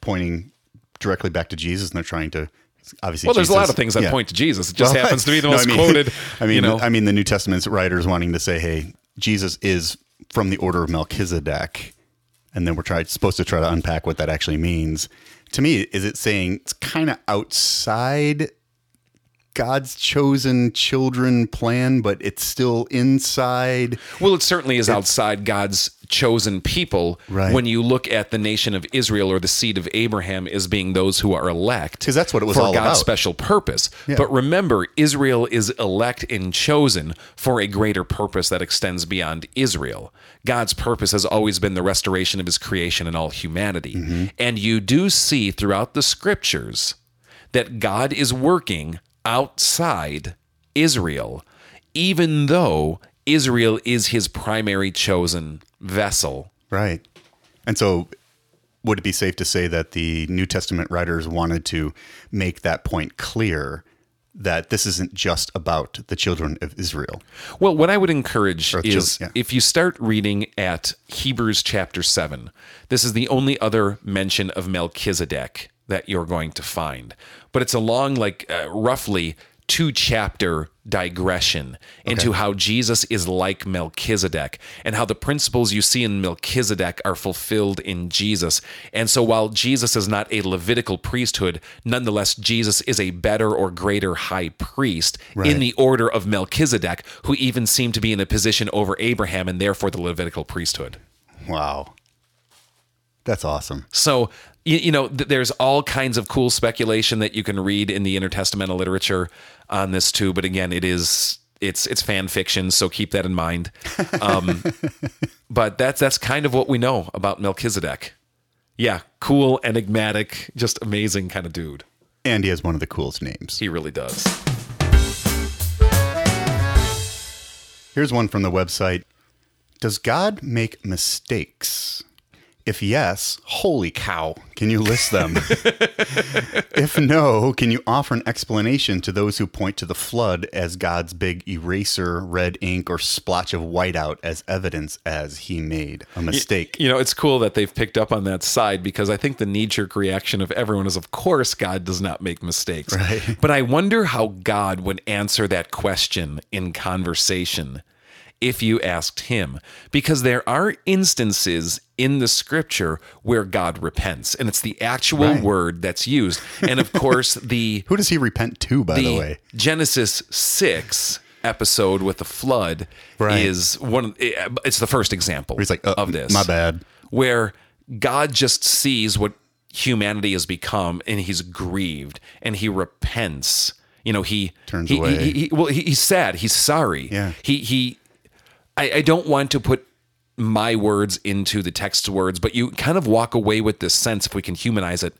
pointing directly back to Jesus and they're trying to obviously Well, there's a lot of things that yeah. point to Jesus. It just Well, happens to be the no, most I mean- quoted. I mean, you know, I mean, the New Testament writers wanting to say, "Hey, Jesus is from the order of Melchizedek," and then we're trying supposed to try to unpack what that actually means. To me, is it saying it's kind of outside God's chosen children plan, but it's still inside? well, it certainly is outside God's chosen people. Right. When you look at the nation of Israel or the seed of Abraham as being those who are elect. Because that's what it was for all God's about. special purpose. Yeah. But remember, Israel is elect and chosen for a greater purpose that extends beyond Israel. God's purpose has always been the restoration of His creation and all humanity, Mm-hmm. and you do see throughout the Scriptures that God is working outside Israel, even though Israel is his primary chosen vessel. Right. And so, would it be safe to say that the New Testament writers wanted to make that point clear that this isn't just about the children of Israel? Well, what I would encourage is yeah. if you start reading at Hebrews chapter 7, this is the only other mention of Melchizedek that you're going to find. But it's a long, like uh, roughly two chapter digression into how Jesus is like Melchizedek and how the principles you see in Melchizedek are fulfilled in Jesus. And so while Jesus is not a Levitical priesthood, nonetheless, Jesus is a better or greater high priest in the order of Melchizedek, who even seemed to be in a position over Abraham and therefore the Levitical priesthood. Wow. That's awesome. So, you, you know, th- there's all kinds of cool speculation that you can read in the intertestamental literature on this too. But again, it is it's it's fan fiction, so keep that in mind. Um, but that's that's kind of what we know about Melchizedek. Yeah, cool, enigmatic, just amazing kind of dude. And he has one of the coolest names. He really does. Here's one from the website Does God make mistakes? If yes, holy cow, can you list them? if no, can you offer an explanation to those who point to the flood as God's big eraser, red ink, or splotch of whiteout as evidence as he made a mistake? You know, it's cool that they've picked up on that side because I think the knee jerk reaction of everyone is, of course, God does not make mistakes. Right. But I wonder how God would answer that question in conversation if you asked him. Because there are instances in the scripture where God repents, and it's the actual Right. word that's used. And of course, the Who does he repent to, by the, way? Genesis 6 episode with the flood Right. is one it's the first example He's like, uh, of this. my bad. Where God just sees what humanity has become and he's grieved and he repents. You know, he Turns he, away. He, he, well, he, he's sad. He's sorry. Yeah. He he. I, I don't want to put my words into the text's words, but you kind of walk away with this sense, if we can humanize it,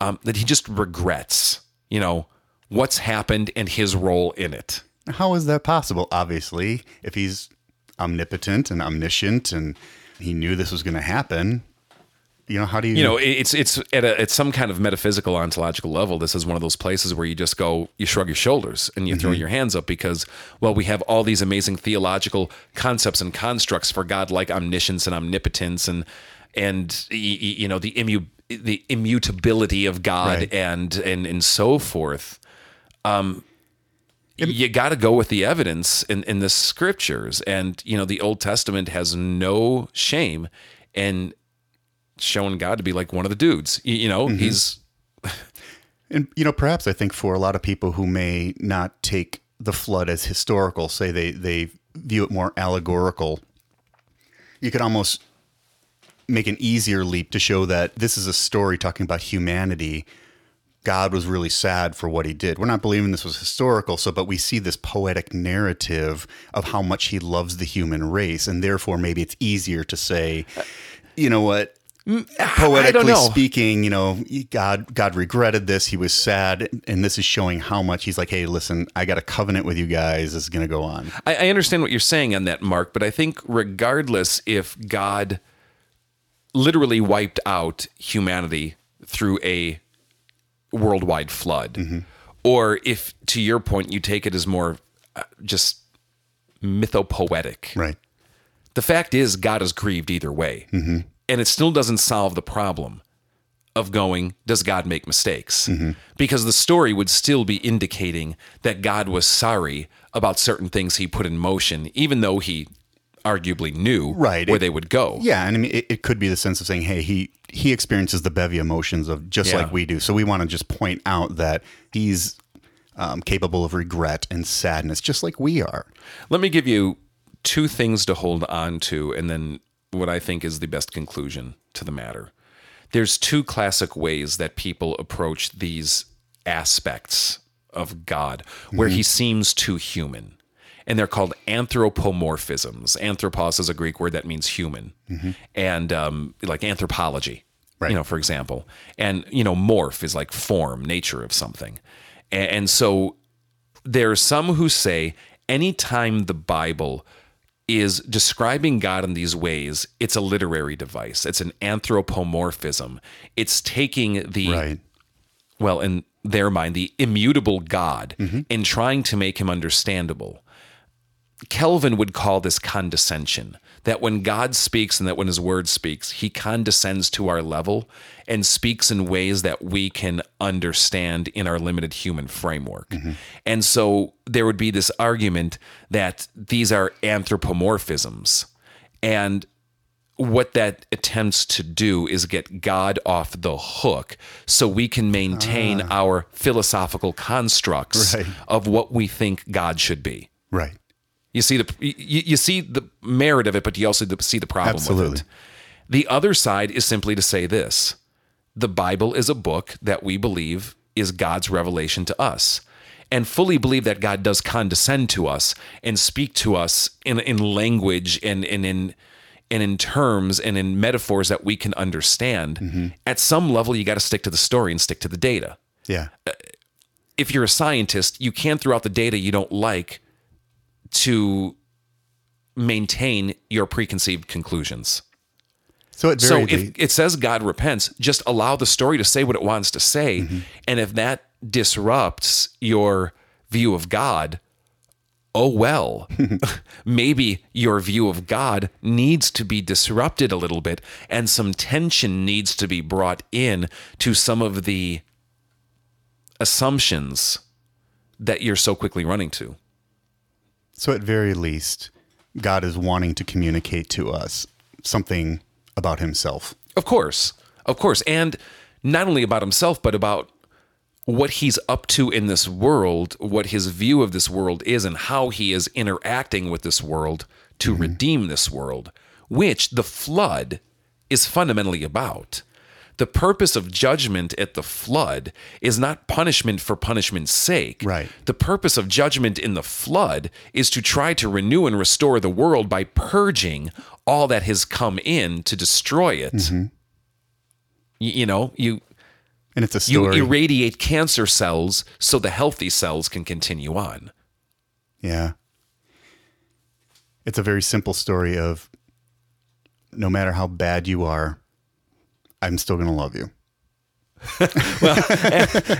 um, that he just regrets. You know what's happened and his role in it. How is that possible? Obviously, if he's omnipotent and omniscient and he knew this was going to happen, you know, how do you, you know it's it's at a at some kind of metaphysical ontological level this is one of those places where you just go you shrug your shoulders and you throw your hands up because well we have all these amazing theological concepts and constructs for god like omniscience and omnipotence and and you know the immu the immutability of god Right. and and and so forth. Um you got to go with the evidence in, in the scriptures. And you know the old testament has no shame in showing God to be like one of the dudes. You, you know, mm-hmm. he's And you know, perhaps I think for a lot of people who may not take the flood as historical, say they they view it more allegorical, you could almost make an easier leap to show that this is a story talking about humanity. God was really sad for what he did. We're not believing this was historical, so but we see this poetic narrative of how much he loves the human race, and therefore maybe it's easier to say, you know what, poetically speaking, you know, God God regretted this. He was sad, and this is showing how much he's like, hey, listen, I got a covenant with you guys. This is going to go on. I, I understand what you're saying on that, Mark, but I think regardless if God literally wiped out humanity through a worldwide flood, or if to your point you take it as more uh, just mythopoetic, Right. the fact is God is grieved either way. And it still doesn't solve the problem of going, does God make mistakes? Because the story would still be indicating that God was sorry about certain things he put in motion, even though he arguably knew Right. where It- they would go. Yeah, and I mean, it, it could be the sense of saying, hey, he he experiences the bevy emotions of just Yeah. like we do. So we want to just point out that he's um, capable of regret and sadness, just like we are. Let me give you two things to hold on to, and then what I think is the best conclusion to the matter. There's two classic ways that people approach these aspects of God where he seems too human. And they're called anthropomorphisms. Anthropos is a Greek word that means human, and um, like anthropology, Right. you know, for example. And you know, morph is like form, nature of something. And, and so there are some who say anytime the Bible is describing God in these ways, it's a literary device. It's an anthropomorphism. It's taking the Right. well, in their mind, the immutable God mm-hmm. and trying to make him understandable. Calvin would call this condescension. That when God speaks and that when his word speaks, he condescends to our level and speaks in ways that we can understand in our limited human framework. Mm-hmm. And so there would be this argument that these are anthropomorphisms. And what that attempts to do is get God off the hook so we can maintain ah. our philosophical constructs Right. of what we think God should be. Right. You see the you, you see the merit of it, but you also see the problem with Absolutely. it. The other side is simply to say this the Bible is a book that we believe is God's revelation to us. And fully believe that God does condescend to us and speak to us in, in language and, and in and in terms and in metaphors that we can understand. Mm-hmm. At some level, you got to stick to the story and stick to the data. Yeah. Uh, if you're a scientist, you can throw out the data you don't like to maintain your preconceived conclusions. So at So if it says God repents, just allow the story to say what it wants to say. Mm-hmm. And if that disrupts your view of God, oh well. Maybe your view of God needs to be disrupted a little bit and some tension needs to be brought in to some of the assumptions that you're so quickly running to. So at very least, God is wanting to communicate to us something about himself. Of course. Of course. And not only about himself, but about what he's up to in this world, what his view of this world is, and how he is interacting with this world to mm-hmm. redeem this world, which the flood is fundamentally about. The purpose of judgment at the flood is not punishment for punishment's sake. Right. The purpose of judgment in the flood is to try to renew and restore the world by purging all that has come in to destroy it. Mm-hmm. Y- You, know, you And it's a story. you irradiate cancer cells so the healthy cells can continue on. yeah. It's a very simple story of no matter how bad you are, I'm still going to love you. Well,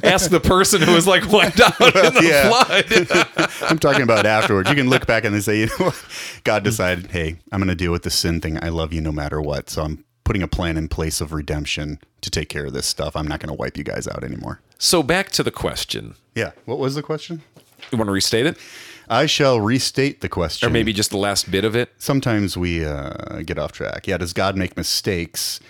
ask the person who was like wiped out in the Yeah. flood. I'm talking about afterwards. You can look back and they say, you know what? God decided, hey, I'm going to deal with the sin thing. I love you no matter what. So I'm putting a plan in place of redemption to take care of this stuff. I'm not going to wipe you guys out anymore. so back to the question. Yeah. What was the question? You want to restate it? I shall restate the question. Or maybe just the last bit of it? sometimes we uh, get off track. Yeah, does God make mistakes?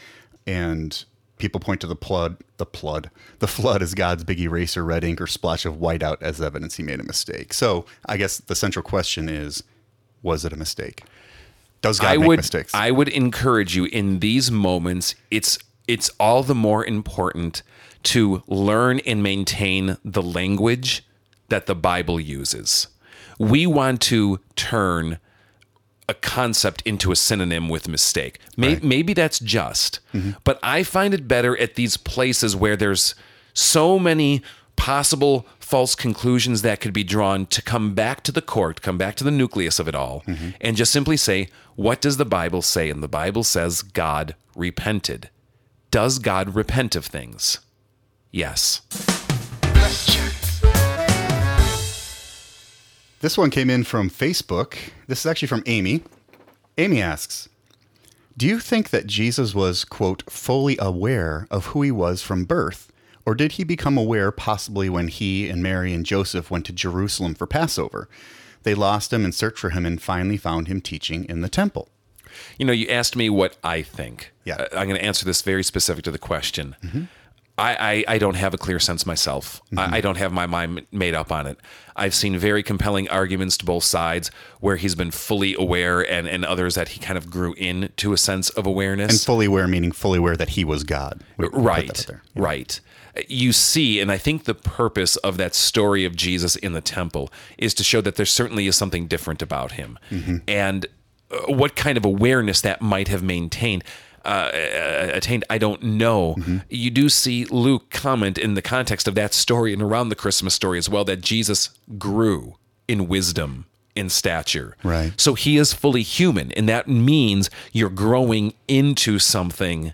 And people point to the flood, the flood, the flood as God's big eraser, red ink, or splash of white out as evidence he made a mistake. So I guess the central question is, was it a mistake? Does God I make would mistakes? I would encourage you in these moments it's it's all the more important to learn and maintain the language that the Bible uses. We want to turn a concept into a synonym with mistake. May, Maybe that's just, mm-hmm. but I find it better at these places where there's so many possible false conclusions that could be drawn to come back to the court, come back to the nucleus of it all, mm-hmm. and just simply say, what does the Bible say? And the Bible says God repented. Does God repent of things? Yes. This one came in from Facebook. This is actually from Amy. Amy asks Do you think that Jesus was, quote, fully aware of who he was from birth? Or did he become aware possibly when he and Mary and Joseph went to Jerusalem for Passover? They lost him and searched for him and finally found him teaching in the temple. You know, you asked me what I think. Yeah. Uh, I'm going to answer this very specific to the question. I, I, I don't have a clear sense myself. I, I don't have my mind made up on it. I've seen very compelling arguments to both sides where he's been fully aware and, and others that he kind of grew into a sense of awareness. And fully aware, meaning fully aware that he was God. We- we put that right there. right you see and i think the purpose of that story of jesus in the temple is to show that there certainly is something different about him Mm-hmm. and uh, what kind of awareness that might have maintained uh, uh, attained i don't know Mm-hmm. you do see luke comment in the context of that story and around the christmas story as well that jesus grew in wisdom in stature Right. so he is fully human, and that means you're growing into something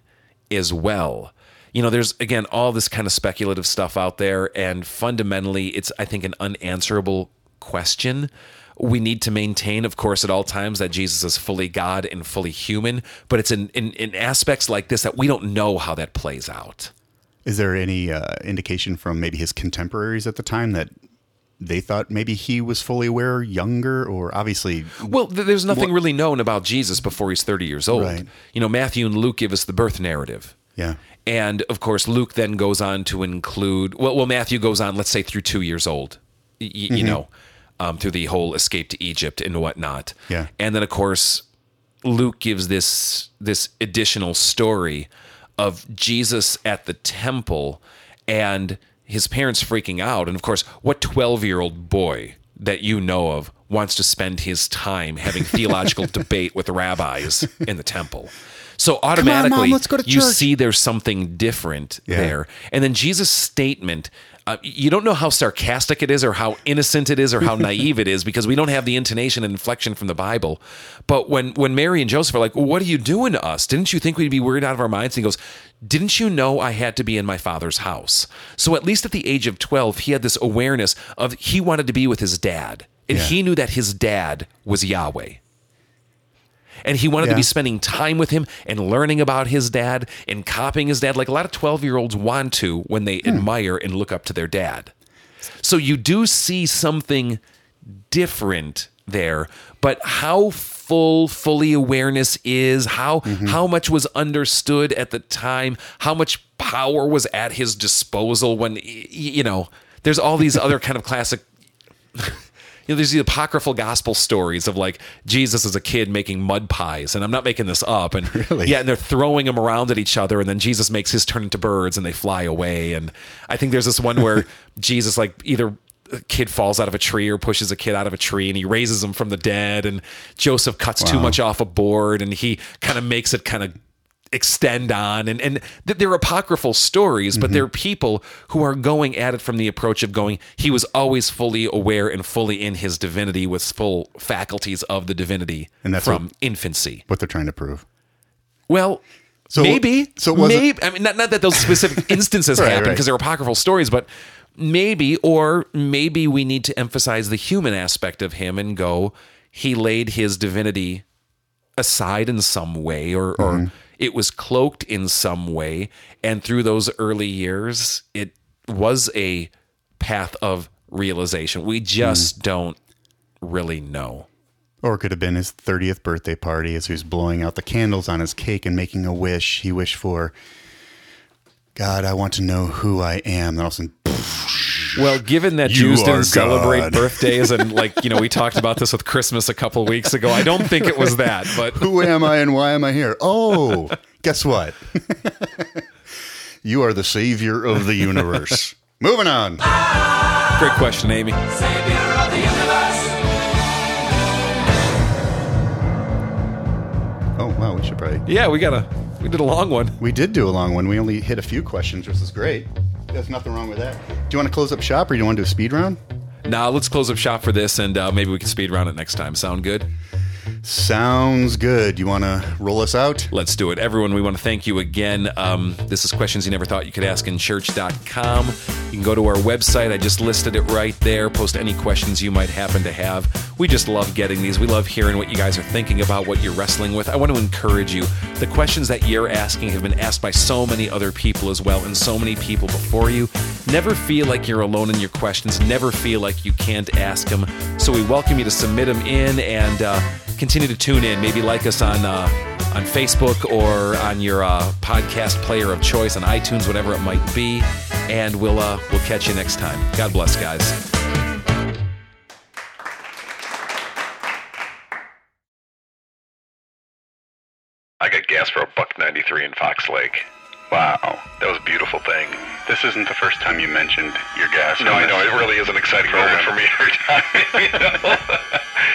as well. You know, there's again all this kind of speculative stuff out there, and fundamentally, it's I think an unanswerable question. We need to maintain, of course, at all times that Jesus is fully God and fully human, but it's in, in, in aspects like this that we don't know how that plays out. Is there any uh, indication from maybe his contemporaries at the time that they thought maybe he was fully aware, younger, or obviously Well, th- there's nothing really known about Jesus before he's 30 years old. Right. You know, Matthew and Luke give us the birth narrative. Yeah. And of course, Luke then goes on to include, well, well Matthew goes on, let's say, through two years old, y- y- you know, um, through the whole escape to Egypt and whatnot. Yeah. And then, of course, Luke gives this this additional story of Jesus at the temple and his parents freaking out. And of course, what 12 year old boy that you know of wants to spend his time having theological debate with rabbis in the temple? So automatically, go to you see there's something different Yeah. there. And then Jesus' statement, uh, you don't know how sarcastic it is or how innocent it is or how naive it is because we don't have the intonation and inflection from the Bible. But when, when Mary and Joseph are like, well, what are you doing to us? Didn't you think we'd be worried out of our minds? And he goes, didn't you know I had to be in my father's house? So at least at the age of 12, he had this awareness of he wanted to be with his dad. And Yeah. he knew that his dad was Yahweh and he wanted to be spending time with him and learning about his dad and copying his dad. Like a lot of 12 year olds want to when they hmm. admire and look up to their dad. So you do see something different there but how full fully awareness is how mm-hmm. how much was understood at the time how much power was at his disposal when you know there's all these other kind of classic you know, there's the apocryphal gospel stories of like Jesus as a kid making mud pies, and I'm not making this up. And Really? yeah, and they're throwing them around at each other, and then Jesus makes his turn into birds, and they fly away. And I think there's this one where Jesus like either a kid falls out of a tree or pushes a kid out of a tree, and he raises him from the dead, and Joseph cuts too much off a board, and he kind of makes it kind of extend on and and th- they're apocryphal stories but they're people who are going at it from the approach of going he was always fully aware and fully in his divinity with full faculties of the divinity And that's from what- infancy what they're trying to prove. well So- maybe so maybe i mean not, not that those specific instances Right, happen right. because they're apocryphal stories but maybe or maybe we need to emphasize the human aspect of him and go he laid his divinity aside in some way or, or Mm-hmm. It was cloaked in some way and through those early years it was a path of realization we just Mm. don't really know Or it could have been his 30th birthday party as he was blowing out the candles on his cake and making a wish. He wished for, God, I want to know who I am. And all of a sudden, well given that You jews didn't celebrate birthdays and like you know we talked about this with christmas a couple weeks ago i don't think it was that but who am I and why am I here? Oh, guess what? you are the savior of the universe. Moving on. great question amy Oh, wow. We should probably. yeah we got a we did a long one We did do a long one. We only hit a few questions, which is great. There's nothing wrong with that. Do you want to close up shop or do you want to do a speed round? now let's close up shop for this and uh, maybe we can speed round it next time sound good Sounds good. You want to roll us out? Let's do it. Everyone, we want to thank you again. Um, this is questions you never thought you could ask in church.com. You can go to our website. I just listed it right there. Post any questions you might happen to have. We just love getting these. We love hearing what you guys are thinking about, what you're wrestling with. I want to encourage you. The questions that you're asking have been asked by so many other people as well, and so many people before you. Never feel like you're alone in your questions. Never feel like you can't ask them. So we welcome you to submit them in and uh, continue to tune in. Maybe like us on uh, on Facebook or on your uh, podcast player of choice on iTunes, whatever it might be. And we'll uh, we'll catch you next time. God bless, guys. I got gas for a buck 93 in Fox Lake. Wow, that was a beautiful thing. This isn't the first time you mentioned your gas. No, I know, it really is an exciting moment for me every time. You, know?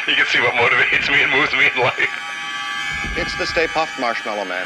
you can see what motivates me and moves me in life. It's the Stay Puft Marshmallow Man.